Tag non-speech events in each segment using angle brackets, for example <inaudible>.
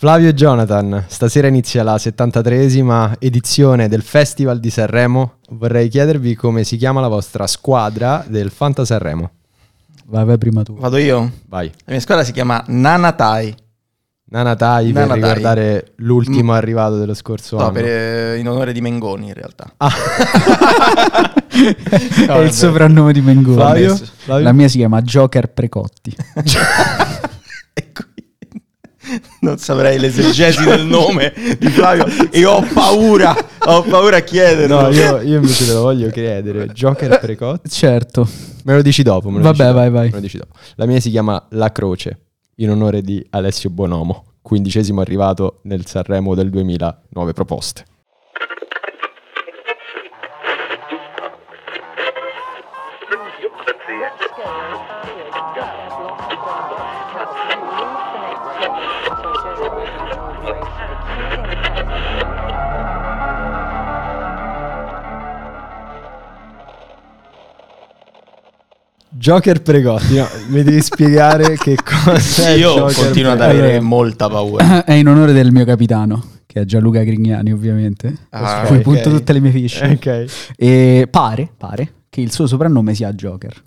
Flavio e Jonathan, stasera inizia la 73esima edizione del Festival di Sanremo. Vorrei chiedervi come si chiama la vostra squadra del Fanta Sanremo. Vai, vai prima tu. Vado io? Vai. La mia squadra si chiama Nanatai. Nanatai per Nanatai. ricordare l'ultimo arrivato dello scorso No, anno. per, eh, in onore di Mengoni in realtà. Ah, <laughs> È il soprannome di Mengoni. Flavio? Flavio? La mia si chiama Joker Precotti. <laughs> E qui <laughs> non saprei l'esegesi del nome di Flavio e ho paura, ho paura a chiederlo. No, io, io invece te lo voglio credere. Joker precoce. certo. Me lo dici dopo. me lo Vabbè, dici dopo, vai, vai. me lo dici dopo. La mia si chiama La Croce, in onore di Alessio Bonomo, quindicesimo arrivato nel Sanremo del 2009 proposte. Joker precoci, no, mi devi spiegare <laughs> che cosa Io Joker continuo ad precoci. avere molta paura. È in onore del mio capitano, che è Gianluca Grignani, ovviamente. Ah, Su cui ok. punto tutte le mie fiche. Ok. E pare, pare che il suo soprannome sia Joker.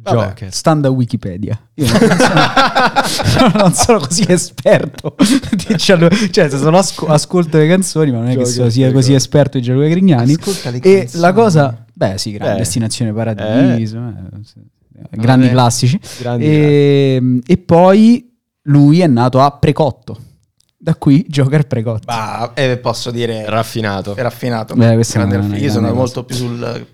Vabbè. Joker. Stando a Wikipedia. Io non sono, <laughs> non sono così esperto di Gianluca. Cioè, se sono asco- ascolto le canzoni, ma non è che Joker, so- sia così esperto di Gianluca Grignani. Ascolta le E canzoni. la cosa, beh, sì, grande Beh. destinazione paradiso, eh, sì, grandi Vabbè. classici. Grandi E, e poi lui è nato a Precotto. Da qui Joker Precotto. Bah, eh, posso dire Raffinato. è raffinato. Beh, Io sono molto più sul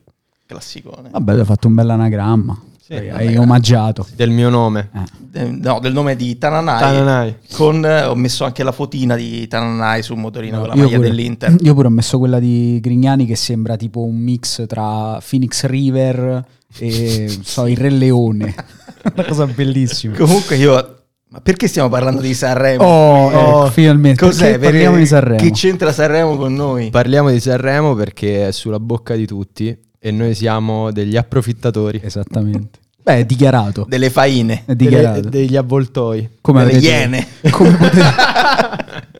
classicone. Vabbè, hai fatto un bel anagramma. Poi hai vabbè. omaggiato. Del mio nome. Eh. Eh, No, del nome di Tananai. Tananai. Con, eh, ho messo anche la fotina di Tananai sul motorino con la maglia pure. dell'Inter. Io pure ho messo quella di Grignani che sembra tipo un mix tra Phoenix River e so, il Re Leone. <laughs> Una cosa bellissima. Comunque io... Ma perché stiamo parlando di Sanremo? Oh, ecco, finalmente. Cos'è? Perché parliamo di Sanremo. Che c'entra Sanremo con noi? Parliamo di Sanremo perché è sulla bocca di tutti e noi siamo degli approfittatori. Esattamente. <laughs> Beh, è dichiarato. Delle faine. È Delle- dichiarato. degli avvoltoi. Come delle iene. <laughs> Come potete...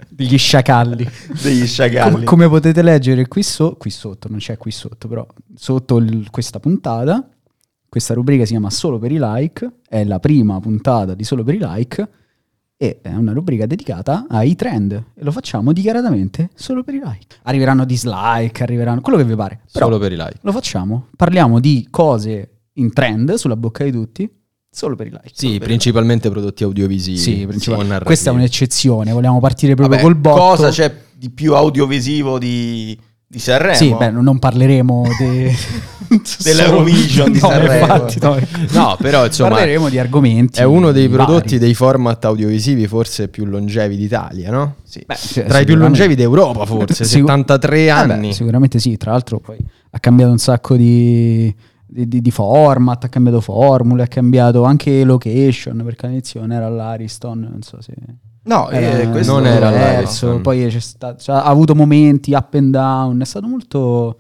Degli sciacalli. Degli sciacalli. Come, come potete leggere qui, so- qui sotto, non c'è qui sotto, però sotto il- questa puntata, questa rubrica si chiama Solo per i like, è la prima puntata di Solo per i like e è una rubrica dedicata ai trend e lo facciamo dichiaratamente solo per i like. Arriveranno dislike, arriveranno quello che vi pare, però Solo per i like. lo facciamo, parliamo di cose in trend sulla bocca di tutti, solo per i like. Sì, principalmente prodotti audiovisivi. Sì, principalmente. Questa è un'eccezione, vogliamo partire proprio Vabbè, col botto. Cosa c'è di più audiovisivo di, di Sanremo? Sì, beh, non parleremo de... <laughs> <laughs> Dell'Eurovision di no, Sanremo. infatti, no. No, però insomma parleremo di argomenti. è uno dei vari. prodotti, dei format audiovisivi forse più longevi d'Italia, no? Sì. Beh, cioè, Tra i più longevi d'Europa forse, <laughs> Sicu- 73 Eh beh, anni. sicuramente sì, tra l'altro poi ha cambiato un sacco di, di- di- di format, ha cambiato formule, ha cambiato anche location, perché all'inizio non era l'Ariston, non so se... No, eh, Era- questo non era diverso, l'Ariston. poi c'è sta- cioè, ha avuto momenti up and down, è stato molto...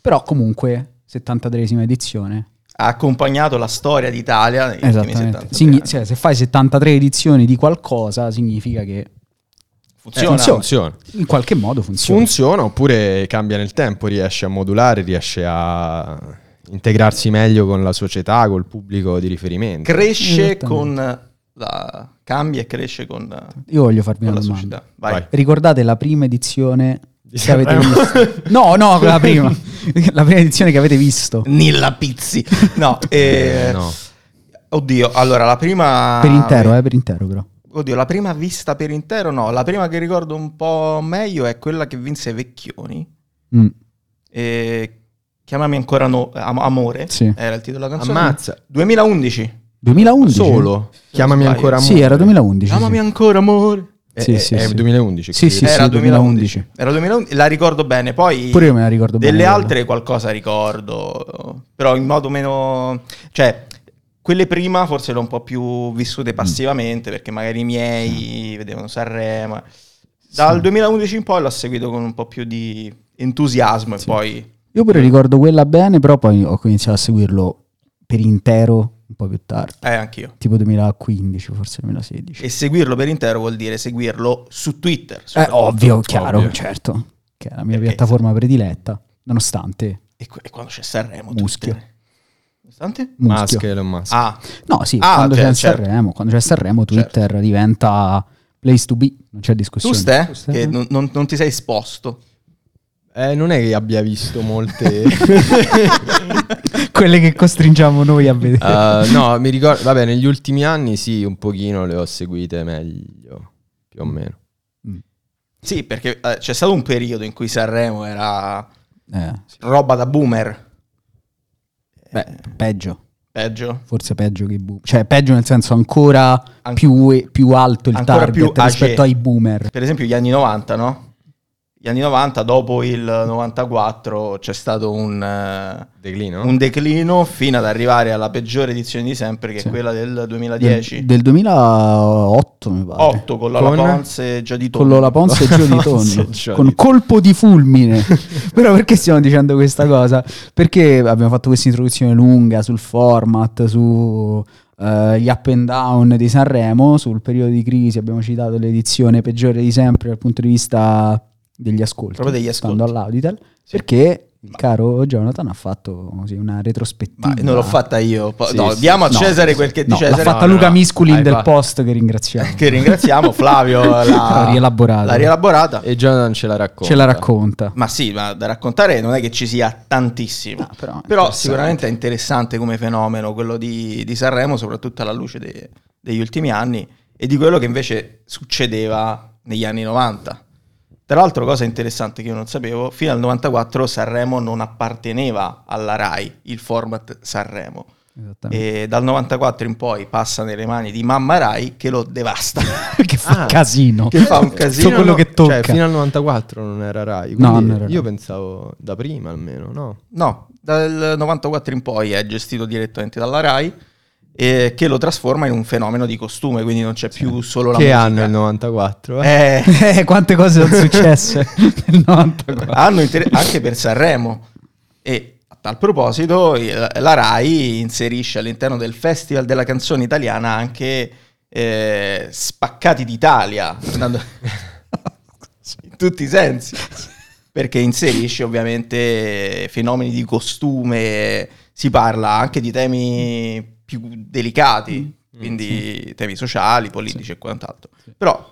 Però comunque, 73esima edizione, ha accompagnato la storia d'Italia negli ultimi Esattamente. 70 Signi- cioè, se fai 73 edizioni di qualcosa, significa che Funziona. funziona. Funziona. in qualche modo funziona. Funziona oppure cambia nel tempo, riesce a modulare, riesce a integrarsi meglio con la società, col pubblico di riferimento. Cresce con la... cambia e cresce con, Io voglio farvi con una la domanda. società. Vai. Vai. Ricordate la prima edizione Di che avete visto? No, no, la <laughs> prima. la prima edizione che avete visto. Nilla Pizzi. No, <laughs> eh, Eh, no. Oddio, allora la prima... Per intero, eh, per intero però. Oddio, la prima vista per intero no, la prima che ricordo un po' meglio è quella che vinse Vecchioni. Mm, E... Chiamami ancora no- Am- Amore, Sì. era il titolo della canzone. Ammazza. 2011. 2011? Solo. Chiamami sbaglio. ancora amore. Sì, era 2011. sì. Chiamami ancora amore. È, Sì, è- sì, è sì. 2011. Sì, sì, era sì, 2011. 2011. Era 2011, la ricordo bene. Poi Pure io me la ricordo bene. delle altre qualcosa ricordo, però in modo meno... Cioè, quelle prima forse le ho un po' più vissute passivamente perché magari i miei vedevano Sanremo. Dal 2011 in poi l'ho seguito con un po' più di entusiasmo e poi... Io pure ricordo quella bene, però poi ho iniziato a seguirlo per intero un po' più tardi, Eh, anch'io. tipo 2015, forse 2016. E seguirlo per intero vuol dire seguirlo su Twitter. Eh, ovvio, chiaro, ovvio. certo, che è la mia Perché- piattaforma prediletta, nonostante E, qu- e quando c'è Sanremo, Muschio. Twitter. Nonostante? Muschio. Musk e Elon Musk. Ah, No, sì, Ah, quando ok, c'è certo. Sanremo, quando c'è Sanremo Twitter diventa place to be, non c'è tu discussione. ste? Tu ste? Che non, non- non ti sei esposto. Eh, non è che abbia visto molte... <laughs> Quelle che costringiamo noi a vedere. Uh, no, mi ricordo, vabbè, negli ultimi anni sì, un pochino le ho seguite meglio, più o meno. Sì, perché eh, c'è stato un periodo in cui Sanremo era Eh, roba da boomer. beh, peggio, Peggio. forse peggio che i boomer. Cioè, peggio nel senso ancora An- più, più alto il più target rispetto age. ai boomer. Per esempio gli anni 90, no? Gli anni 90, dopo il 94, c'è stato un, eh, Declino? un declino fino ad arrivare alla peggiore edizione di sempre, che Sì. è quella del 2010. Del, del 2008, mi pare. 8 con Lola Con- Ponce e già di Con Lola Ponce e Gio di <laughs> Tonno Gio con colpo di fulmine <laughs> però perché stiamo dicendo questa cosa? perché abbiamo fatto questa introduzione lunga sul format su eh, gli up and down di Sanremo sul periodo di crisi abbiamo citato l'edizione peggiore di sempre dal punto di vista degli ascolti Proprio degli stando ascolti. all'Auditel perché il caro Jonathan ha fatto così, una retrospettiva Ma non l'ho fatta io. Po- Sì, no, sì, diamo a No, Cesare quel che è di no, Cesare. l'ha fatta no, Luca no, Misculin del fatto- post che ringraziamo <laughs> Che ringraziamo. Flavio <laughs> l'ha, rielaborata. l'ha rielaborata. E Jonathan ce la racconta. ce la racconta Ma sì, ma da raccontare non è che ci sia tantissimo. No, però però sicuramente è interessante come fenomeno quello di, di Sanremo, soprattutto alla luce de- degli ultimi anni e di quello che invece succedeva negli anni 90. Tra l'altro, cosa interessante che io non sapevo, fino al 94 Sanremo non apparteneva alla RAI, il format Sanremo. Esattamente. E dal 94 in poi passa nelle mani di Mamma Rai che lo devasta. <laughs> che fa Ah, casino che fa un casino. Tutto quello che tocca Cioè, fino al 94 non era Rai. No, non era io Rai. pensavo da prima almeno, no? No, dal 94 in poi è gestito direttamente dalla RAI e che lo trasforma in un fenomeno di costume, quindi non c'è più solo la che musica. anno è il 94? Eh? Eh, <laughs> Eh, quante cose sono successe <laughs> nel 94 hanno inter- anche per Sanremo. E a tal proposito, il- la RAI inserisce all'interno del Festival della canzone italiana anche eh, Spaccati d'Italia, andando- <laughs> in tutti i sensi, perché inserisce ovviamente fenomeni di costume, si parla anche di temi più delicati, quindi temi sociali, politici e quant'altro. Però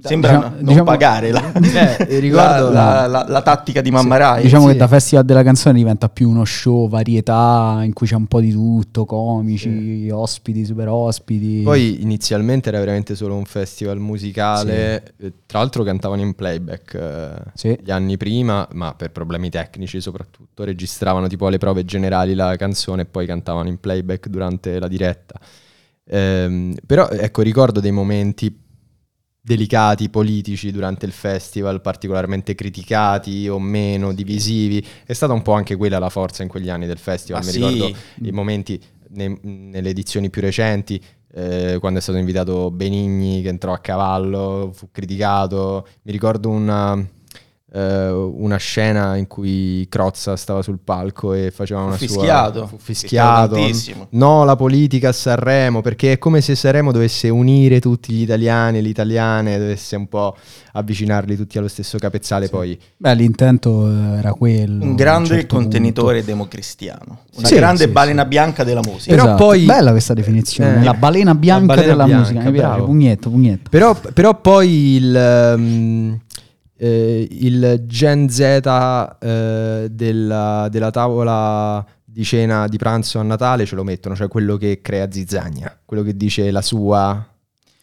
sembra Diciamo- non diciamo- pagare la, <laughs> Eh, ricordo- la, la- la- tattica di Mamma Rai. diciamo sì. che da Festival della canzone diventa più uno show varietà in cui c'è un po' di tutto comici ospiti super ospiti Poi inizialmente era veramente solo un festival musicale, eh, tra l'altro cantavano in playback eh, Sì. gli anni prima, ma per problemi tecnici soprattutto, registravano tipo alle prove generali la canzone e poi cantavano in playback durante la diretta. Ehm, però ecco, ricordo dei momenti delicati, politici durante il festival, particolarmente criticati o meno, divisivi. È stata un po' anche quella la forza in quegli anni del festival. Ma Mi sì. ricordo i momenti ne- nelle edizioni più recenti, eh, quando è stato invitato Benigni che entrò a cavallo, fu criticato. Mi ricordo una, eh, una scena in cui Crozza stava sul palco e faceva Fu una fischiato. sua... Fu Fischiato fischiato. tantissimo. No, la politica a Sanremo, perché è come se Sanremo dovesse unire tutti gli italiani e le italiane, dovesse un po' avvicinarli tutti allo stesso capezzale. Poi beh l'intento eh, era quello un grande certo contenitore democristiano, una Sì, grande sì, balena bianca della musica. Però Esatto. poi- bella questa definizione Eh, la balena bianca la balena della bianca, musica mi piace bravo. pugnetto pugnetto Però, però poi il, ehm, eh, il Gen Z eh, della, della tavola di cena di pranzo a Natale ce lo mettono, cioè quello che crea zizzagna, quello che dice la sua...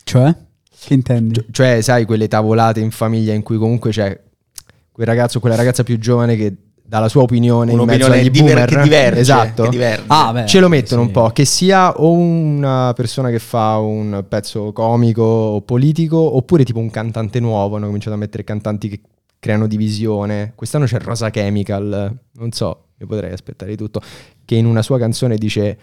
cioè? Che intendi? Cioè, sai, quelle tavolate in famiglia in cui comunque c'è quel ragazzo o quella ragazza più giovane che dà la sua opinione in mezzo Un'opinione agli diver- boomer. che diverge. Esatto. che diverge. Ah, beh, Ce lo mettono sì. un po', che sia o una persona che fa un pezzo comico o politico, oppure tipo un cantante nuovo, hanno cominciato a mettere cantanti che creano divisione. Quest'anno c'è Rosa Chemical, non so, io potrei aspettare di tutto, che in una sua canzone dice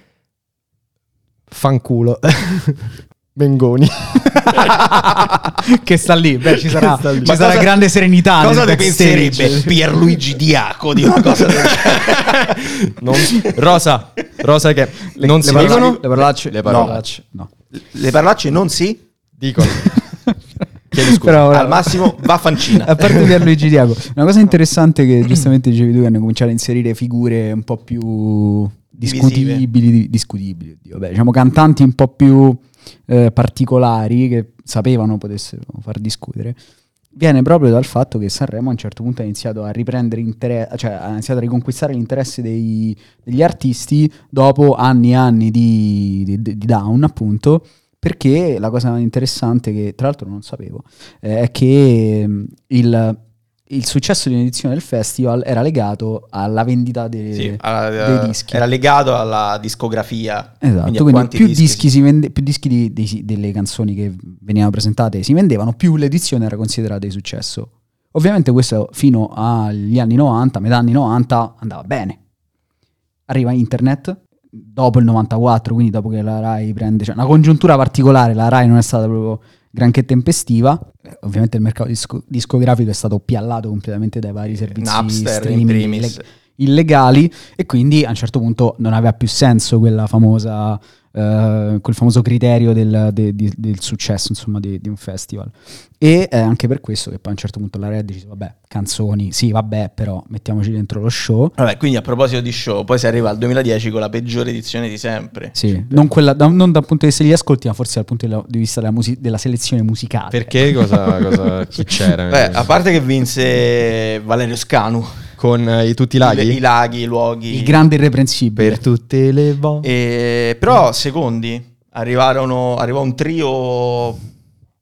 fanculo. <laughs> Mengoni. <laughs> che sta lì, beh, ci sarà, ci sarà cosa- grande serenità. Cosa ne penserebbe Pierluigi Diaco di una cosa del genere? Non- Rosa, Rosa che non le si parolacce- dicono? Le parolacce? Le parolacce. No. Le parolacce non si? Dicono. <laughs> Chiedo scusa. Però Al massimo va fancina. A parte Pierluigi Diaco, una cosa interessante che giustamente dicevi tu, che hanno cominciato a inserire figure un po' più discutibili, di- discutibili, oddio, beh, diciamo cantanti un po' più eh, particolari che sapevano potessero far discutere. Viene proprio dal fatto che Sanremo a un certo punto ha iniziato a riprendere interesse, cioè ha iniziato a riconquistare l'interesse dei- degli artisti dopo anni e anni di, di- di down, appunto, perché la cosa interessante che tra l'altro non sapevo eh, è che mh, il, il successo di un'edizione del festival era legato alla vendita dei, Sì, dei alla- dischi. Era legato alla discografia. Esatto, quindi quindi, più dischi, si vende- più dischi di- dei- delle canzoni che venivano presentate si vendevano, più l'edizione era considerata di successo. Ovviamente questo fino agli anni 90, metà anni 90, andava bene. Arriva internet, dopo il 94, quindi dopo che la RAI prende... Cioè una congiuntura particolare, la RAI non è stata proprio granché tempestiva. Ovviamente il mercato disco- discografico è stato piallato completamente dai vari servizi Napster in streaming illeg- illegali e quindi a un certo punto non aveva più senso quella famosa, eh, quel famoso criterio del, de- di- del successo insomma di, di un festival e è anche per questo che poi a un certo punto la Red dice vabbè canzoni sì vabbè però mettiamoci dentro lo show Vabbè, quindi a proposito di show, poi si arriva al 2010 con la peggiore edizione di sempre. sì, non, quella, da- non dal punto di vista degli ascolti ma forse dal punto di di vista della, musi- della selezione musicale Perché? Cosa, cosa- chi c'era? Beh, a parte che vinse Valerio Scanu, Con eh, i- tutti i laghi? I, i laghi, i luoghi. il grande irreprensibile Per tutte le volte. E- però secondi arrivarono, arrivò un trio,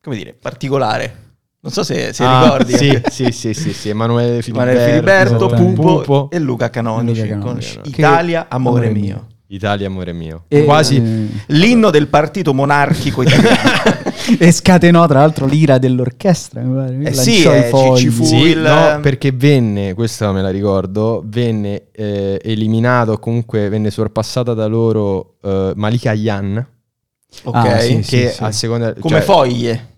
come dire, particolare. Non so se, se Ah, ricordi. Sì, sì, sì, sì, sì, Emanuele Filiberto, esattamente. Pupo, e Luca Canonici, Luca con Canonici. Che- Italia, amore, amore mio. Italia, amore mio. E- Quasi. eh, L'inno del partito monarchico italiano. <laughs> e scatenò tra l'altro l'ira dell'orchestra mi pare. Eh sì, eh, ci- fu- Sì, il- no, perché venne, questa me la ricordo, venne eh, eliminato, comunque venne sorpassata da loro eh, Malika Yan, ok. Ah, sì, che sì. a seconda... Come cioè, foglie.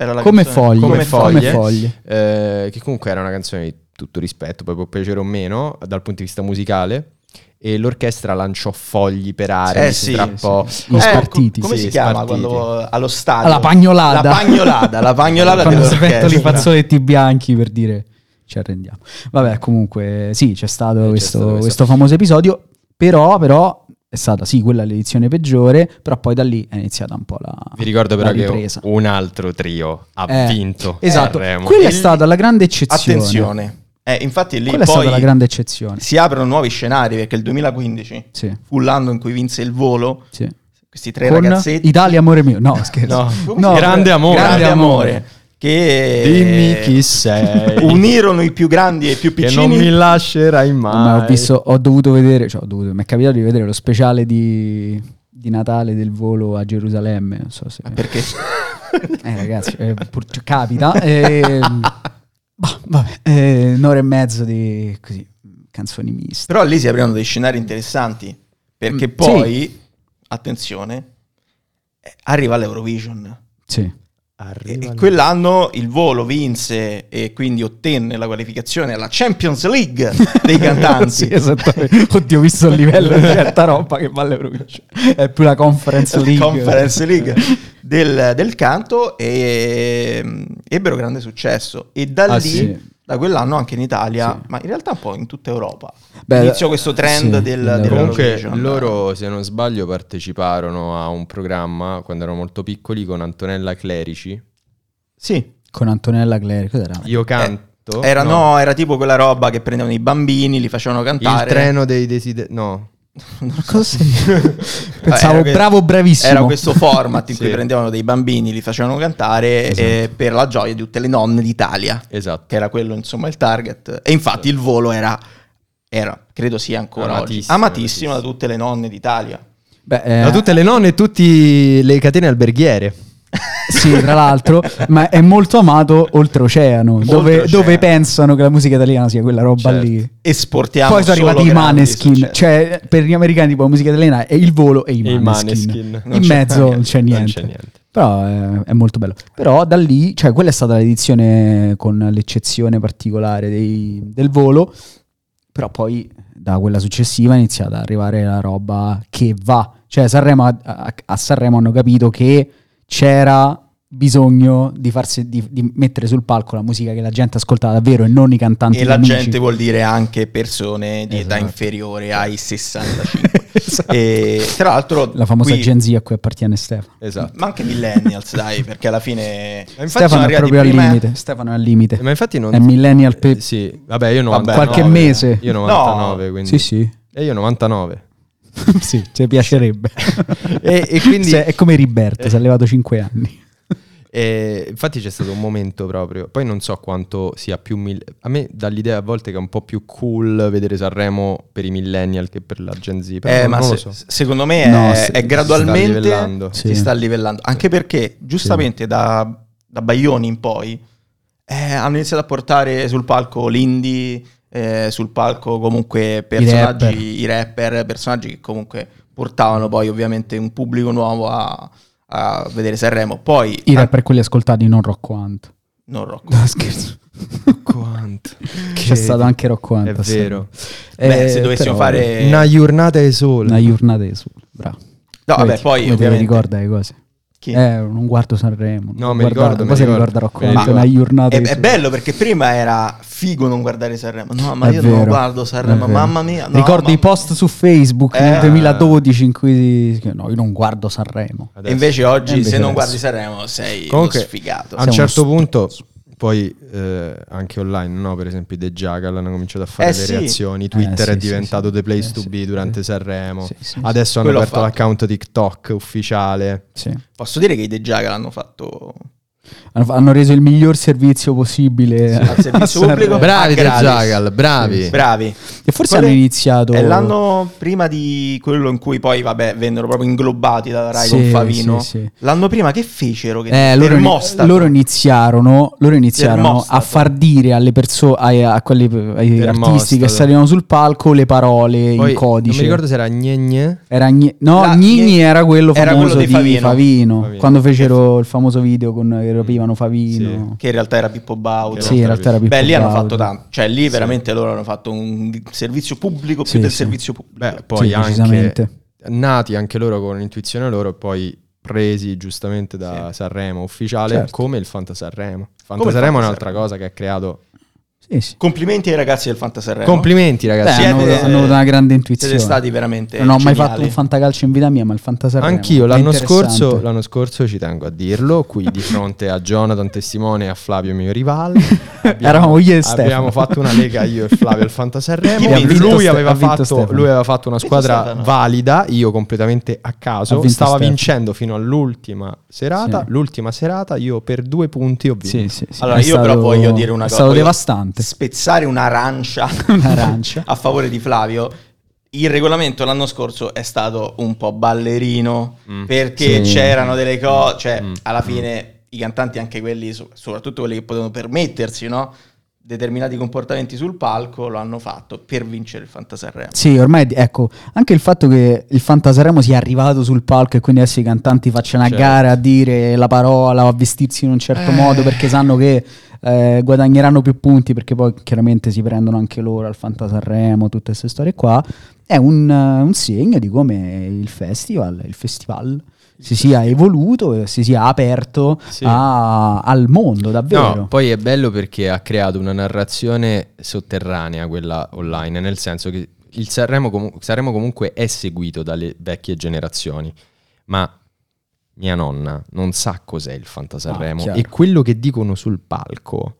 Era la come foglie, Come foglie. foglie. eh, che comunque era una canzone di tutto rispetto, poi può piacere o meno, dal punto di vista musicale, e l'orchestra lanciò fogli per aria, Eh, sì, strappò... sì. Gli spartiti. co- come Sì, si chiama spartiti. quando allo stadio? La pagnolata. La pagnolata, la <laughs> pagnolata Quando si mettono i fazzoletti bianchi per dire ci arrendiamo. Vabbè, comunque sì, c'è stato, Eh, c'è questo, stato questo. questo famoso episodio, però, però è stata sì quella l'edizione peggiore, però poi da lì è iniziata un po' la Vi ricordo però che ripresa. un altro trio ha Eh, vinto Esatto, Sanremo. quella è stata la grande eccezione. Attenzione. Eh, infatti lì Quella è poi stata la grande eccezione. si aprono nuovi scenari perché il 2015 Sì, fu l'anno in cui vinse il volo. sì. Questi tre Con ragazzetti. Italia amore mio. No, scherzo. No, grande amore. Grande amore. Che Dimmi chi sei. <laughs> unirono i più grandi e i più che piccini. non mi lascerai mai. Ma ho visto, ho dovuto vedere, cioè ho dovuto, mi è capitato di vedere lo speciale di, di Natale del volo a Gerusalemme. Non so se. Perché <laughs> Eh, ragazzi, eh, pur- cioè, capita. <laughs> eh, bah, vabbè, eh, un'ora e mezzo di così, canzoni miste. Però lì si aprirono dei scenari interessanti. Perché Mm, poi, attenzione, eh, arriva l'Eurovision. Sì. E, Arriva e quell'anno il volo vinse e quindi ottenne la qualificazione alla Champions League dei <laughs> cantanti. sì, esattamente. Oddio, ho visto il livello di certa roba che va all'Eurovision. È più la Conference <laughs> League. Conference League del, del canto e mm, ebbero grande successo. E da Ah, lì, sì. da quell'anno anche in Italia, Sì. ma in realtà un po' in tutta Europa, Beh, iniziò questo trend sì, del, del- Comunque loro, se non sbaglio, parteciparono a un programma quando erano molto piccoli con Antonella Clerici. Sì, Con Antonella Clerici. Cos'era? Io canto. era, no, era tipo quella roba che prendevano i bambini, li facevano Il cantare. treno dei desideri. No. <laughs> Cosa? <laughs> Pensavo que- bravo, bravissimo. Era questo format in <laughs> cui Sì. prendevano dei bambini, li facevano cantare Esatto. eh, per la gioia di tutte le nonne d'Italia, Esatto. che era quello insomma il target. E infatti il volo era, era credo sia ancora oggi, Amatissimo, amatissimo da amatissimo. tutte le nonne d'Italia. Beh, eh, Da tutte le nonne e tutte le catene alberghiere. <laughs> Sì, tra l'altro, ma è molto amato oltreoceano, dove, dove pensano che la musica italiana sia quella roba Certo. lì. Esportiamo Poi sono arrivati i Maneskin, successi. cioè per gli americani tipo la musica italiana è il volo e i E Maneskin. Maneskin. Non In mezzo non c'è Non niente. c'è niente. Però è, è molto bello. Però da lì, cioè quella è stata l'edizione con l'eccezione particolare dei- del volo, però poi da quella successiva è iniziata ad arrivare la roba che va. Cioè Sanremo, a- a Sanremo hanno capito che c'era bisogno di, farsi, di, di mettere sul palco la musica che la gente ascoltava davvero e non i cantanti E la amici. gente vuol dire anche persone di età Esatto. inferiore ai 65. <laughs> E tra l'altro La famosa qui- Gen Z a cui appartiene Stefano. Esatto. ma anche millennials, dai, perché alla fine Stefano è proprio al prima- limite. Stefano è al limite. Ma infatti non... È millennial pe- Eh, Sì, vabbè, io Vabbè, 99. qualche mese. Io 99, quindi... Sì, sì. E io 99. <laughs> sì, ci piacerebbe. E- e quindi- Cioè, è come Riberto, si è levato 5 anni. E infatti c'è stato un momento proprio, poi non so quanto sia più... mil- a me dà l'idea a volte che è un po' più cool vedere Sanremo per i millennial che per la Gen Z, però Eh, ma se- so. secondo me è, No, si- è si gradualmente sta livellando. si Sì. sta livellando. Anche perché, giustamente, da, da Baglioni in poi eh, hanno iniziato a portare sul palco l'indie, eh, sul palco comunque personaggi, rapper. i rapper, personaggi che comunque portavano poi ovviamente un pubblico nuovo a, a vedere Sanremo. Poi I rapper quelli ascoltati, non Rocco Hunt. non Rocco. No, scherzo. Quanto? <laughs> C'è stato anche Rocco Hunt. È a vero. Beh, Eh, se dovessimo però- fare Una giornata di sole. Una giornata di sole, bravo. No, vabbè, poi come ovviamente ricorda le cose. Chi? Eh, non guardo Sanremo. No, non mi guarda- ricordo, Cosa Mi Hunt? ricordo. Una giornata È, di è bello perché prima era figo non guardare Sanremo. No, ma È io non vero, guardo è Sanremo, mamma mia. no, Ricordo mamma i post su Facebook Eh. nel 2012 in cui no, io non guardo Sanremo. E invece oggi, E invece se non adesso. guardi Sanremo, sei Comunque, sfigato. A un Siamo certo punto, poi eh, anche online, no? per esempio i The Jackal hanno cominciato a fare Eh, le sì. reazioni, Twitter Eh, sì, è sì, diventato sì. the place Eh, to sì. be durante Eh, Sanremo. sì, sì, Adesso hanno Quello aperto l'account TikTok ufficiale. Sì. Posso dire che i The Jackal hanno fatto Hanno, reso il miglior servizio possibile al servizio pubblico. Bravi Ah, The gratis. Jackal, bravi. bravi. E forse Qual è- hanno iniziato È l'anno prima di quello in cui poi, vabbè, vennero proprio inglobati da Rai Sì, con Favino. sì, sì. L'anno prima che fecero? Che Eh, loro, loro iniziarono, loro iniziarono a far dire alle persone, ai, a quelli, ai Termostato. artisti che salivano sul palco le parole Poi, in codice. Non mi ricordo se era gne gne. Era Gni- no, Gni- era quello era famoso quello di Favino. Favino, Favino. quando fecero il famoso video con rapivano Favino. Che in realtà era Pippo Baudo. Sì, in realtà era Pippo Beh, lì hanno Baudo. fatto tanto. Cioè, lì veramente loro hanno fatto un servizio pubblico più Sì, del sì. servizio pubblico. Beh, poi Sì, anche nati anche loro con l'intuizione loro e poi presi giustamente da Sanremo ufficiale Certo. come il Fanta Sanremo. Fanta Come Sanremo è un'altra cosa che ha creato Sì, sì. Complimenti ai ragazzi del Fantaserremo. Complimenti Beh, ragazzi. Siete- hanno, Siete- hanno avuto una grande intuizione. Siete stati veramente non ho mai geniali. fatto un fantacalcio in vita mia, ma il fantaserremo. Anch'io è l'anno scorso, l'anno scorso ci tengo a dirlo, qui di fronte a Jonathan Testimone e a Flavio mio rivale. <laughs> Eravamo io e Stefano. Abbiamo fatto una lega io e Flavio al vinto? Lui, aveva fatto, lui aveva fatto una squadra valida, io completamente a caso. Stava Stefano. vincendo fino all'ultima serata. Sì. L'ultima serata io per due punti ho vinto. Sì, sì, sì. Allora, È io però stato- voglio dire una è cosa. stato voglio devastante. Spezzare un'arancia, Un'arancia. <laughs> a favore di Flavio. Il regolamento l'anno scorso è stato un po' ballerino Mm. perché Sì. c'erano delle cose, cioè Mm. alla fine i cantanti, anche quelli, so- soprattutto quelli che potevano permettersi, no? Determinati comportamenti sul palco, lo hanno fatto per vincere il Fantaserremo. Sì, ormai ecco, anche il fatto che il Fantaseremo sia arrivato sul palco e quindi adesso i cantanti facciano a Certo. gara a dire la parola o a vestirsi in un certo Eh. modo perché sanno che eh, guadagneranno più punti perché poi chiaramente si prendono anche loro al Fantaserremo, tutte queste storie qua, è un, un segno di come il festival, il festival si sia evoluto e si sia aperto Sì. a- al mondo davvero. No, poi è bello perché ha creato una narrazione sotterranea, quella online, nel senso che il Sanremo, comu- Sanremo comunque è seguito dalle vecchie generazioni, ma mia nonna non sa cos'è il Fantasanremo Ah, e quello che dicono sul palco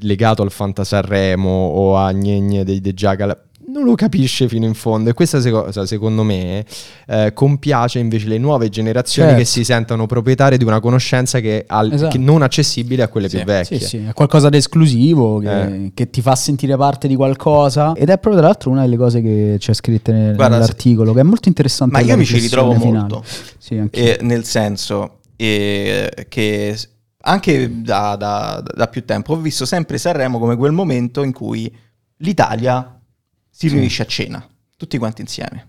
legato al Fantasanremo o a Gnegne dei De Jackal non lo capisce fino in fondo e questa cosa secondo me eh, compiace invece le nuove generazioni Certo. che si sentono proprietarie di una conoscenza che, al- Esatto. che non accessibile a quelle Sì. più vecchie. Sì, sì, è qualcosa di esclusivo che, Eh. che ti fa sentire parte di qualcosa. Ed è proprio tra l'altro una delle cose che c'è scritte nel- Guarda, nell'articolo, che è molto interessante. Ma io mi ci ritrovo riflessione molto. finale. Sì, anche E nel senso eh, che anche da, da- da più tempo ho visto sempre Sanremo come quel momento in cui l'Italia si riunisce a cena, tutti quanti insieme.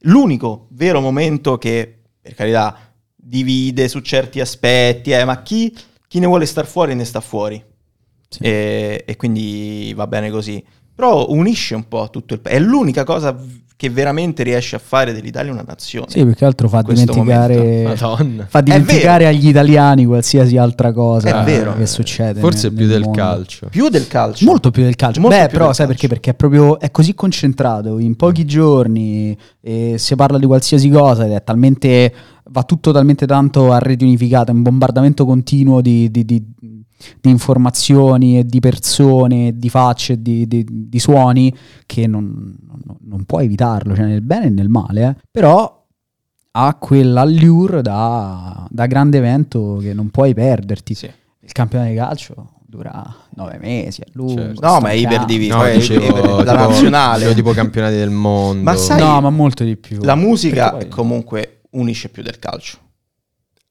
L'unico vero momento che, per carità, divide su certi aspetti, eh, ma chi, chi ne vuole star fuori ne sta fuori. E, e quindi va bene così. Però unisce un po' tutto il paese. È l'unica cosa che veramente riesce a fare dell'Italia una nazione. Sì, più che altro fa dimenticare, <laughs> Madonna. fa dimenticare agli italiani qualsiasi altra cosa È vero. che succede. Forse nel- più nel del mondo. calcio. Più del calcio. Molto più del calcio. Molto Beh, però sai calcio. perché? Perché è proprio è così concentrato in pochi giorni e si parla di qualsiasi cosa ed è talmente va tutto talmente tanto a reti unificate, un bombardamento continuo di, di- di- di informazioni e di persone, e di facce, e di, di- di suoni che non, non- non puoi evitarlo, cioè nel bene e nel male, eh. però ha quell'allure da, da grande evento che non puoi perderti. Sì. Il campionato di calcio dura nove mesi, è lungo. Certo. No, ma è iperdiviso. No, Poi dicevo, la tipo, nazionale. dicevo tipo campionati del mondo. Ma sai- No, ma molto di più. La musica poi- comunque unisce più del calcio.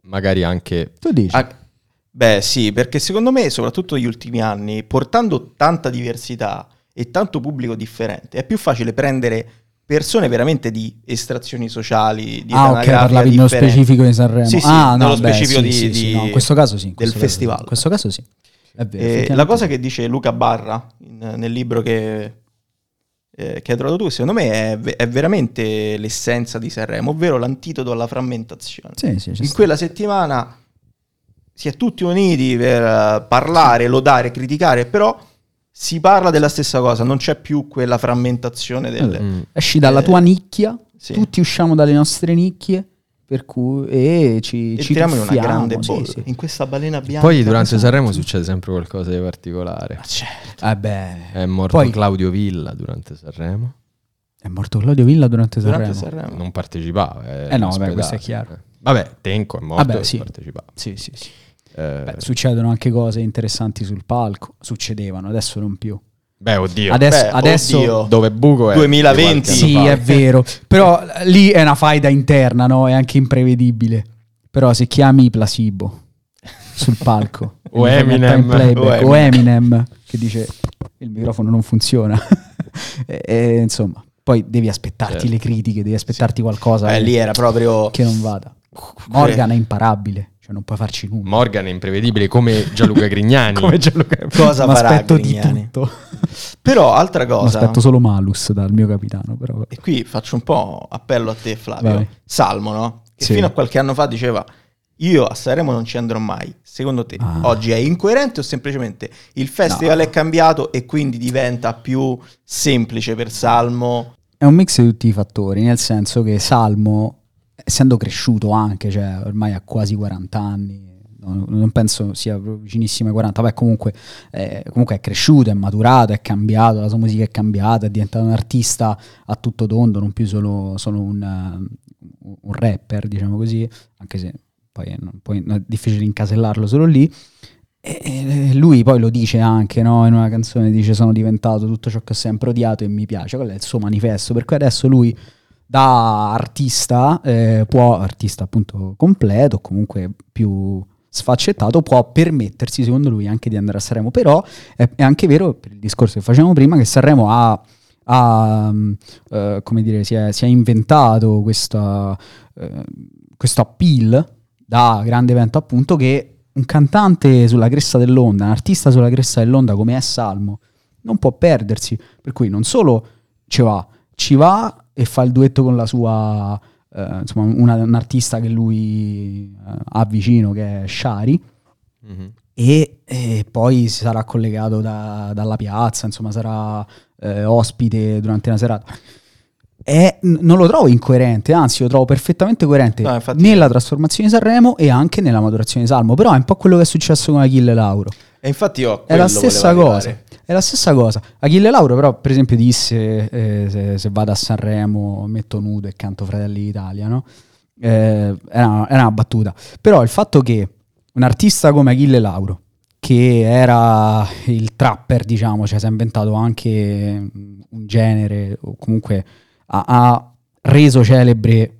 Magari anche... Tu dici? Ah, beh, sì, perché secondo me, soprattutto negli ultimi anni, portando tanta diversità e tanto pubblico differente, è più facile prendere persone veramente di estrazioni sociali, di ah, ok, parlavi nello specifico di Sanremo. Sì, sì, ah, no, nello beh, specifico sì, di- sì, di- no, in questo caso sì. in del questo caso festival. In questo caso sì. È vero. Eh, la cosa che dice Luca Barra in- nel libro che, eh, che hai trovato tu, secondo me è, è veramente l'essenza di Sanremo, ovvero l'antidoto alla frammentazione. Sì, sì, in sta. quella settimana si è tutti uniti per eh, parlare, lodare, criticare, però si parla della stessa cosa, non c'è più quella frammentazione del... Mm. Esci dalla eh, tua nicchia, sì. tutti usciamo dalle nostre nicchie, per cui e ci, E ci tiriamo in una grande sì, bolla, sì. in questa balena bianca. Poi durante esatto. Sanremo succede sempre qualcosa di particolare. Ma certo. Eh beh, È morto Poi- Claudio Villa durante Sanremo. è morto Claudio Villa durante Durante Sanremo. Sanremo. Non partecipava. è Eh no, ospedale. questo è chiaro. Vabbè, Tenco è morto Vabbè, sì. partecipava. Sì, sì, sì. Eh, Beh, succedono anche cose interessanti sul palco. Succedevano, adesso non più. beh, oddio. Adesso, Beh, adesso oddio. Dove buco è 2020. di qualche Sì, fa. è vero. Però eh, lì è una faida interna, no? È anche imprevedibile. Però se chiami Placebo sul palco <laughs> O Eminem. playback, O o Eminem che dice il microfono non funziona. <laughs> e, e, insomma, poi devi aspettarti Certo. le critiche, devi aspettarti qualcosa Eh, che, lì era proprio... che non vada. Morgan è imparabile, cioè non puoi farci nulla. Morgan è imprevedibile come Gianluca Grignani. <laughs> Come Gianluca. Cosa <laughs> Mi farà aspetto di Grignani? tutto. <laughs> Però altra Mi cosa... aspetto solo Malus dal mio capitano, però. E qui faccio un po' appello a te, Flavio. Vai. Salmo, no? Che Sì. fino a qualche anno fa diceva: Io a Sanremo non ci andrò mai. Secondo te, Ah. oggi è incoerente o semplicemente il festival No. è cambiato e quindi diventa più semplice per Salmo? È un mix di tutti i fattori, nel senso che Salmo, essendo cresciuto anche, cioè ormai ha quasi 40 anni, no, non penso sia vicinissimo ai 40, beh comunque, eh, comunque è cresciuto, è maturato, è cambiato, la sua musica è cambiata, è diventato un artista a tutto tondo, non più solo, solo un, eh, un rapper, diciamo così, anche se poi non- poi è difficile incasellarlo solo lì. E lui poi lo dice anche no? in una canzone, dice sono diventato tutto ciò che ho sempre odiato e mi piace, quello è il suo manifesto, per cui adesso lui da artista eh, può, artista appunto completo, comunque più sfaccettato, può permettersi secondo lui anche di andare a Sanremo, però è, è anche vero, per il discorso che facevamo prima, che Sanremo ha, ha, eh, come dire, si è, si è inventato questa, eh, questo appeal da grande evento appunto che un cantante sulla cresta dell'onda, un artista sulla cresta dell'onda come è Salmo, non può perdersi. Per cui non solo ci va, ci va e fa il duetto con la sua, eh, insomma, una- un artista che lui eh, ha vicino che è Shari. Mhm. E, e poi si sarà collegato da- dalla piazza, insomma, sarà eh, ospite durante una serata. È- n- non lo trovo incoerente, anzi, lo trovo perfettamente coerente No, nella trasformazione di Sanremo e anche nella maturazione di Salmo. Però è un po' quello che è successo con Achille Lauro. E infatti io È la stessa cosa. È la stessa cosa. Achille Lauro, però, per esempio, disse: eh, se, se vado a Sanremo metto nudo e canto Fratelli d'Italia, no? Eh, era, una, era una battuta. Però il fatto che un artista come Achille Lauro, che era il trapper, diciamo, cioè si è inventato anche un genere, o comunque ha, ha reso celebre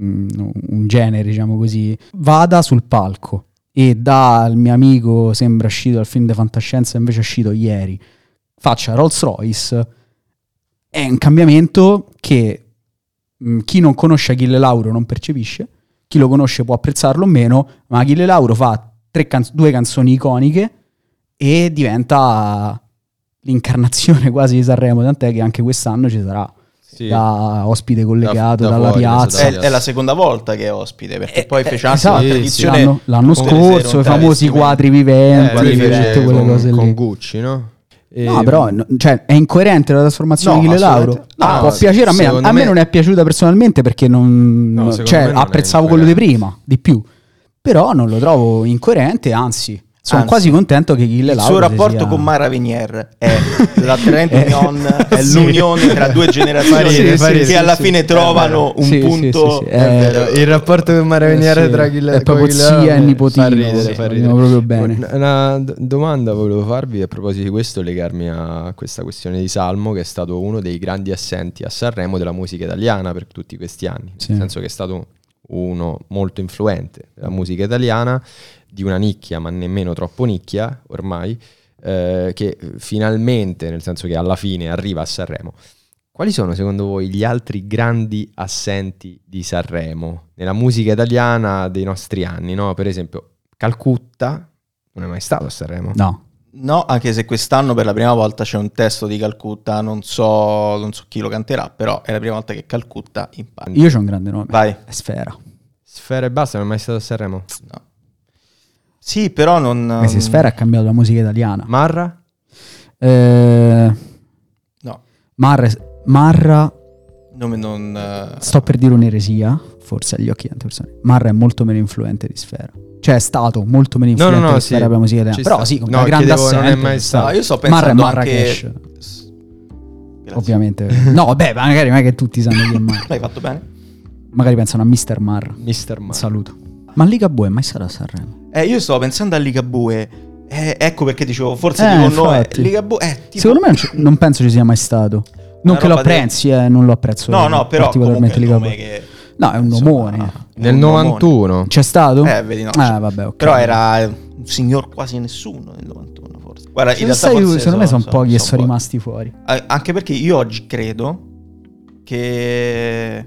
mm, un genere, diciamo così, vada sul palco e dal mio amico sembra uscito dal film di fantascienza invece è uscito ieri. Faccia Rolls Royce. È un cambiamento che mh, chi non conosce Achille Lauro non percepisce. Chi lo conosce può apprezzarlo o meno, ma Achille Lauro fa tre can- due canzoni iconiche e diventa l'incarnazione <laughs> quasi di Sanremo, tant'è che anche quest'anno ci sarà Sì. da ospite collegato Da- da dalla fuori, piazza. È, è la seconda volta che è ospite, perché Eh, poi eh, fece anche esatto, una sì, tradizione l'anno, l'anno con scorso, i famosi quadri Eh, viventi, lui fece tutte quelle con, cose con lì. Gucci, no? E- No, però no, cioè, è incoerente la trasformazione No, di Achille Lauro. assolutamente. No, No, può piacere a me. A me me- non è piaciuta personalmente perché non. No, cioè, non apprezzavo quello di prima, di più. Però non lo trovo incoerente, anzi, sono Anzi, quasi contento che Achille Il Lauro. suo si rapporto sia- con Mara Venier è <laughs> la Trent Eh, Union, <laughs> è sì. l'unione tra due generazioni fa che ridere, alla sì, fine sì. trovano un Sì, sì, punto. sì, sì. È Eh, vero, il rapporto con Mara eh, Veniere sì, tra Achille è proprio Achille zia e Lauro nipotino, Fa ridere, sì, fa ridere. proprio bene. Una- domanda volevo farvi a proposito di questo, legarmi a questa questione di Salmo, che è stato uno dei grandi assenti a Sanremo della musica italiana per tutti questi anni. Sì. Nel senso che è stato uno molto influente della musica italiana, di una nicchia, ma nemmeno troppo nicchia ormai, eh, che finalmente, nel senso che alla fine arriva a Sanremo. Quali sono secondo voi gli altri grandi assenti di Sanremo nella musica italiana dei nostri anni? no? Per esempio, Calcutta non è mai stato a Sanremo. No, No, anche se quest'anno per la prima volta c'è un testo di Calcutta, non so, non so chi lo canterà, però è la prima volta che Calcutta impara. io c'ho un grande nome. Vai. È Sfera. Sfera e basta, non è mai stato a Sanremo. No. Sì, però non... Anche se Sfera ha cambiato la musica italiana. Marra? Eh, No, Marra, Marra nome non... eh, Sto per dire un'eresia, forse agli occhi di tante persone. Marra è molto meno influente di Sfera. Cioè è stato molto meno No, no, influente no, di sì. Sfera per la musica italiana. Però sì, come No, una grande chiedevo, non è mai sta- stato. No, io sto Marra è pensando Marrakesh, anche... Grazie. ovviamente. <laughs> No, vabbè, magari non è che tutti sanno chi è Marra. L'hai fatto bene? Magari pensano a Mr. Marra. Mister Marra. Saluto. Ma Liga Bue è mai stato a Sanremo? Eh, io stavo pensando a Ligabue. Eh, ecco perché dicevo, forse Eh, dico nome. infatti. Ligabue, eh, tipo... Secondo me non, penso ci sia mai stato. Non che lo roba del- apprezzi, eh, non lo apprezzo No, no, però particolarmente comunque è Liga un Bue. nome che... No, è un nomone. è Nel un nomone. 91. C'è stato? Eh, vedi, no. Ah, vabbè, ok. Però era un signor quasi nessuno nel 91, forse. Guarda, in realtà forse secondo me sono pochi che sono pochi. rimasti fuori. Eh, Anche perché io oggi credo che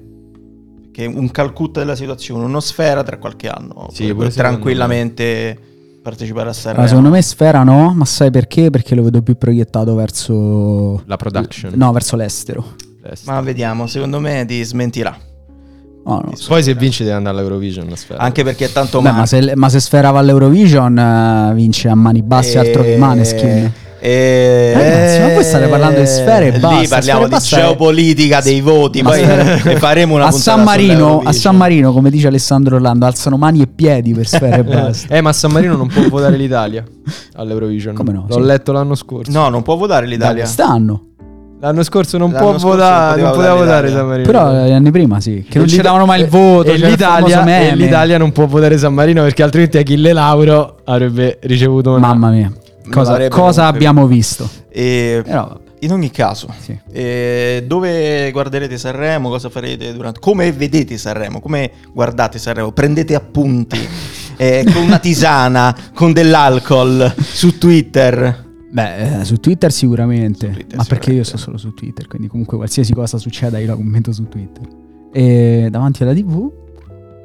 che un Calcutta della situazione, uno Sfera tra qualche anno Sì, tranquillamente partecipare a Sanremo. Allora, secondo me Sfera no, ma sai perché? Perché lo vedo più proiettato verso... La production. No, verso l'estero. L'est. Ma vediamo, secondo me ti smentirà. No, no. Poi se vince deve andare all'Eurovision. la Sfera. Anche perché è tanto Beh, male. ma, se, ma se Sfera va all'Eurovision eh, vince a mani basse altro che Maneskin. Eh, Ragazzi, ma voi state parlando di sfere e lì basta, parliamo sfere e di basta è- geopolitica dei voti. Ma Poi sfere- <laughs> faremo una a puntata San, Marino, a. San Marino, come dice Alessandro Orlando, alzano mani e piedi per sfere e <laughs> basta. Eh, ma San Marino non può votare l'Italia all'Eurovision. Come no? L'ho Sì. letto l'anno scorso. No, non può votare l'Italia. quest'anno. L'anno scorso non L'anno può scorso votare, non poteva votare. San Marino. Però gli anni prima sì, che non E ci davano mai il e- voto. E, l'Italia, e l'Italia non può votare San Marino perché altrimenti Achille Lauro avrebbe ricevuto una... Mamma mia. Cosa, cosa abbiamo visto? E Però, vabbè, in ogni caso, sì. eh, dove guarderete Sanremo? Cosa farete durante? Come vedete Sanremo? Come guardate Sanremo? Prendete appunti <laughs> eh, con una tisana, con dell'alcol su Twitter. Beh, eh, su Twitter sicuramente. Su Twitter ma perché io sicuramente. sto solo su Twitter, quindi comunque qualsiasi cosa succeda io la commento su Twitter. E davanti alla TV,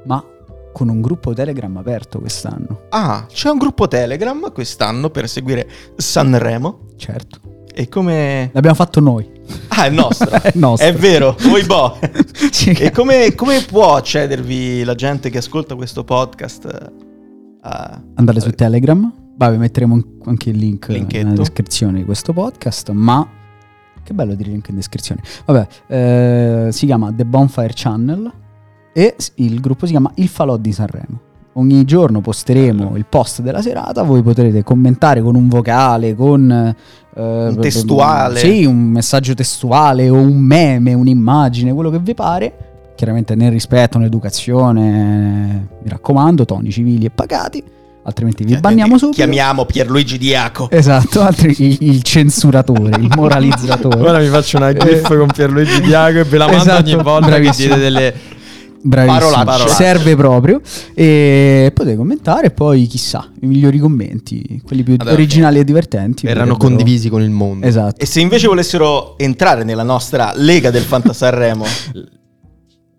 ma con un gruppo Telegram aperto quest'anno. Ah, c'è un gruppo Telegram quest'anno per seguire Sanremo. Certo. E come... L'abbiamo fatto noi. Ah, è nostro. <laughs> È nostro. È vero, voi boh. <laughs> E come, come può accedervi la gente che ascolta questo podcast? eh, a- Andate su Telegram. Vabbè, metteremo anche il link Linketto. nella descrizione di questo podcast. Ma che bello dire link in descrizione. Vabbè, eh, si chiama The Bonfire Channel e il gruppo si chiama Il Falò di Sanremo. Ogni giorno posteremo il post della serata, voi potrete commentare con un vocale, con eh, Un testuale. Sì, un messaggio testuale o un meme, un'immagine, quello che vi pare. Chiaramente nel rispetto, nell'educazione, mi raccomando, toni civili e pagati, altrimenti vi banniamo subito. Chiamiamo Pierluigi Diaco. Esatto, altri il, il <laughs> censuratore, il moralizzatore. Ora mi faccio una gif con Pierluigi Diago e ve la mando Esatto, ogni volta bravissimo. che dite delle... Bravissimo, Parolacce. serve proprio. E potete commentare poi chissà, i migliori commenti, quelli più Vabbè, originali e divertenti. Verranno potrebbero- condivisi con il mondo. Esatto. E se invece volessero entrare nella nostra Lega del Fantasarremo, <laughs>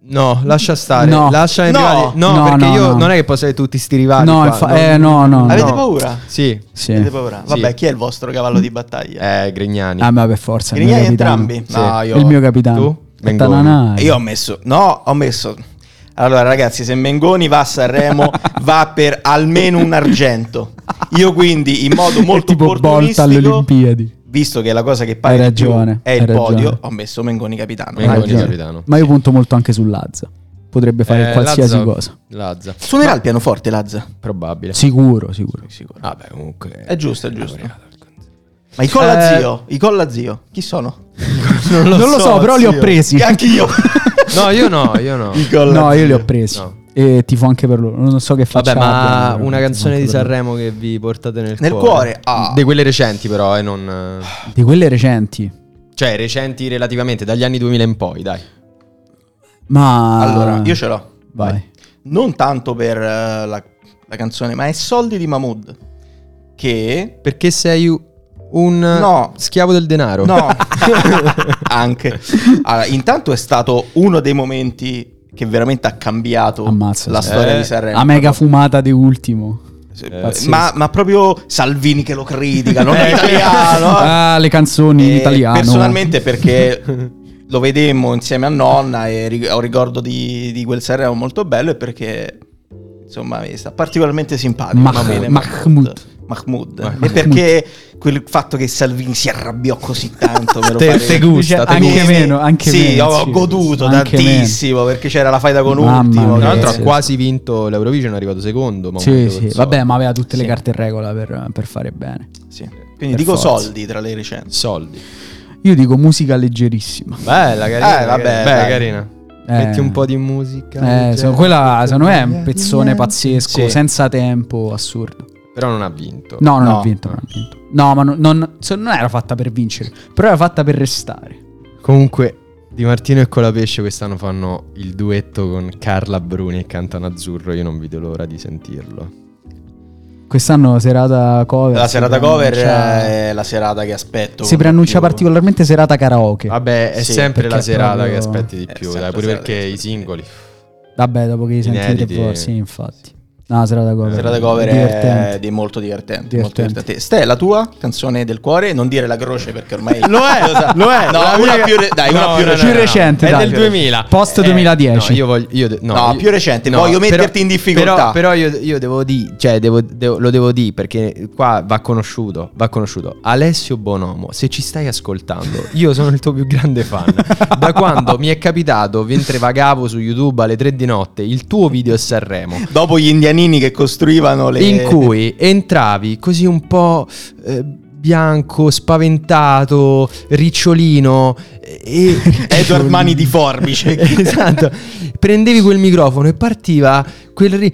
No, lascia stare. No. Lascia i No. rivali. No, No, perché no, io no. non è che posso avere tutti sti rivali. No, qua, infa- eh, no, no. Avete no. paura? Sì, Sì. Avete paura? Vabbè, Sì. chi è il vostro cavallo di battaglia? eh, Grignani. Ah, ma per forza. il mio Grignani capitano. entrambi? Sì. No, io... Il mio capitano. Tu? Tananai. Io ho messo... No, ho messo... Allora ragazzi, se Mengoni va a Sanremo <laughs> va per almeno un argento. Io quindi in modo È molto tipo Bolt alle opportunistico, Olimpiadi. visto che la cosa che paga Hai di più ragione, è hai il ragione. podio, ho messo Mengoni capitano. Mengoni capitano. Ma io punto molto anche su Lazza. Potrebbe fare Eh, qualsiasi Lazza- cosa. Lazza. Suonerà il pianoforte Lazza? Probabile. Sicuro, sicuro. Sicuro. Vabbè, comunque. È giusto, è giusto. Ma i colla Eh, zio, i colla zio, chi sono? Non <laughs> Non lo so, però li ho zio. presi. Anche io. <laughs> No, io no, io no. <laughs> No, io li ho presi. No. E tifo anche per loro. Non so che faccia. Vabbè, ma abbiano, una canzone di. Sanremo che vi portate nel, Nel cuore? Ah. Di quelle recenti, però, eh, non. Di quelle recenti. Cioè, recenti relativamente, dagli anni 2000 in poi, dai. Ma. Allora, io ce l'ho. Vai. Non tanto per eh, la, la canzone, ma è Soldi di Mahmood. Che... Perché sei un No. schiavo del denaro. No, <laughs> anche. Allora, intanto è stato uno dei momenti che veramente ha cambiato Ammazza, la storia Eh, di Sanremo. La mega fumata di ultimo. Sì, pazzesco. ma, ma proprio Salvini che lo critica, non è <laughs> Eh, italiano. eh. Ah, le canzoni in E italiano. Personalmente perché <laughs> lo vedemmo insieme a nonna e ho ricordo di, di quel Sanremo molto bello e perché insomma mi sta particolarmente simpatico. Mah- va bene, Mahmood. Mahmood. E perché quel fatto che Salvini si arrabbiò così tanto me lo <laughs> Te- te gusta, te anche gusta. meno, anche sì, meno. ho sì. goduto Anche tantissimo perché c'era la faida con Mamma Ultimo. Tra l'altro ha quasi vinto l'Eurovision, è arrivato secondo. Ma Sì, sì. Vabbè, ma aveva tutte le Sì. carte in regola per, per fare bene. sì. Quindi Per dico forza. soldi tra le recenti. Soldi. Io dico musica leggerissima. Bella, carina. Eh, vabbè, Beh, carina. Eh. Metti un po' di musica. Eh, so- quella secondo me è un pezzone pazzesco, Sì. senza tempo, assurdo. Però non ha vinto. No, non No. ha vinto, non ha vinto. No, ma non, non- non era fatta per vincere, però era fatta per restare. Comunque, Di Martino e Colapesce quest'anno fanno il duetto con Carla Bruni e cantano Azzurro. Io non vedo l'ora di sentirlo. Quest'anno serata cover. La serata cover è la serata che aspetto. Si preannuncia più- particolarmente serata karaoke. Vabbè, è Sì, sempre la serata proprio- che aspetti di più, dai, pure perché i singoli. Vabbè, dopo che li senti Inediti. tre volte, sì, infatti. No, serata cover. La serata cover è Divertente. di molto divertente, Divertente. molto divertente. Ste, la tua canzone del cuore, non dire la croce perché ormai Lo è, <laughs> sa- lo è. No, La una mia- più re- dai, una No, più no, recente. Più recente, È dai. del 2000. Post Eh, 2010. No, io voglio. Io de- no, No, io- più recente, voglio metterti in difficoltà. Però, però io, io devo dire, cioè, devo- devo- lo devo dire perché qua va conosciuto. Va conosciuto. Alessio Bonomo, se ci stai ascoltando, io sono il tuo più grande fan. da quando mi è capitato, mentre vagavo su YouTube alle 3 di notte, il tuo video a Sanremo. Dopo gli italianini che costruivano le... In cui entravi così un po'... Eh, bianco, spaventato, ricciolino eh, e... <laughs> Edward Mani di forbice. <laughs> esatto. Prendevi quel microfono e partiva quel ri...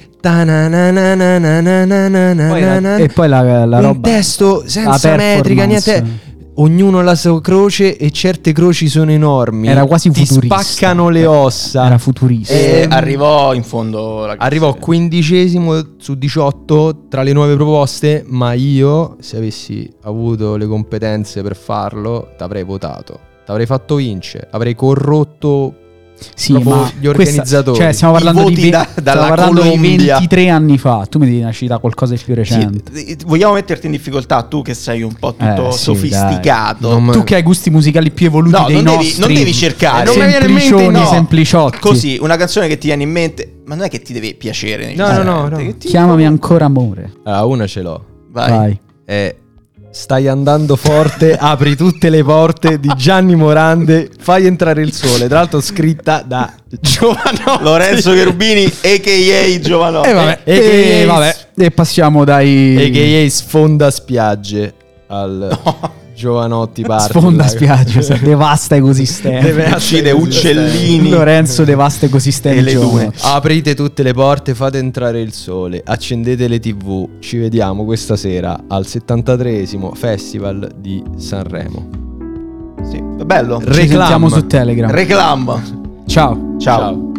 E poi la, la roba... Un testo senza metrica, niente... Ognuno ha la sua croce e certe croci sono enormi. Era quasi Ti futurista. spaccano le ossa. Era futurista. E Ehm, arrivò in fondo la Arrivò quindicesimo su 18 tra le nuove proposte, ma io, se avessi avuto le competenze per farlo, t'avrei votato. T'avrei fatto vincere, avrei corrotto Sì, ma gli questa- organizzatori. cioè, stiamo parlando di, da- stiamo dalla parlando di Colombia. 23 anni fa. Tu mi devi una citare qualcosa di più recente. Sì, vogliamo metterti in difficoltà tu che sei un po' tutto Eh, sì, sofisticato. Non- Tu che hai gusti musicali più evoluti No, dei non devi- nostri. non devi cercare. Eh, non mi viene in mente, Semplicioni, no. sempliciotti. Così, una canzone che ti viene in mente, ma non è che ti deve piacere. No, no, no, necessariamente, no. ti- Chiamami ancora amore. Allora, una ce l'ho. Vai. Vai. È Stai andando forte, <laughs> apri tutte le porte di Gianni Morande, fai entrare il sole. Tra l'altro scritta da Giovanotti. Lorenzo <laughs> Cherubini, a.k.a. Giovanotti. E vabbè, E e, che- vabbè, e passiamo dai A.K.A. sfonda spiagge al Giovanotti parte. sfonda là. <laughs> spiagge, sa- devasta ecosistemi. Deve- Uccide uccellini. Lorenzo devasta ecosistemi E le due. Aprite tutte le porte, fate entrare il sole, accendete le tv, ci vediamo questa sera al 73esimo Festival di Sanremo. Sì, bello. Ci sentiamo su Telegram. Reclam. Ciao. Ciao. Ciao.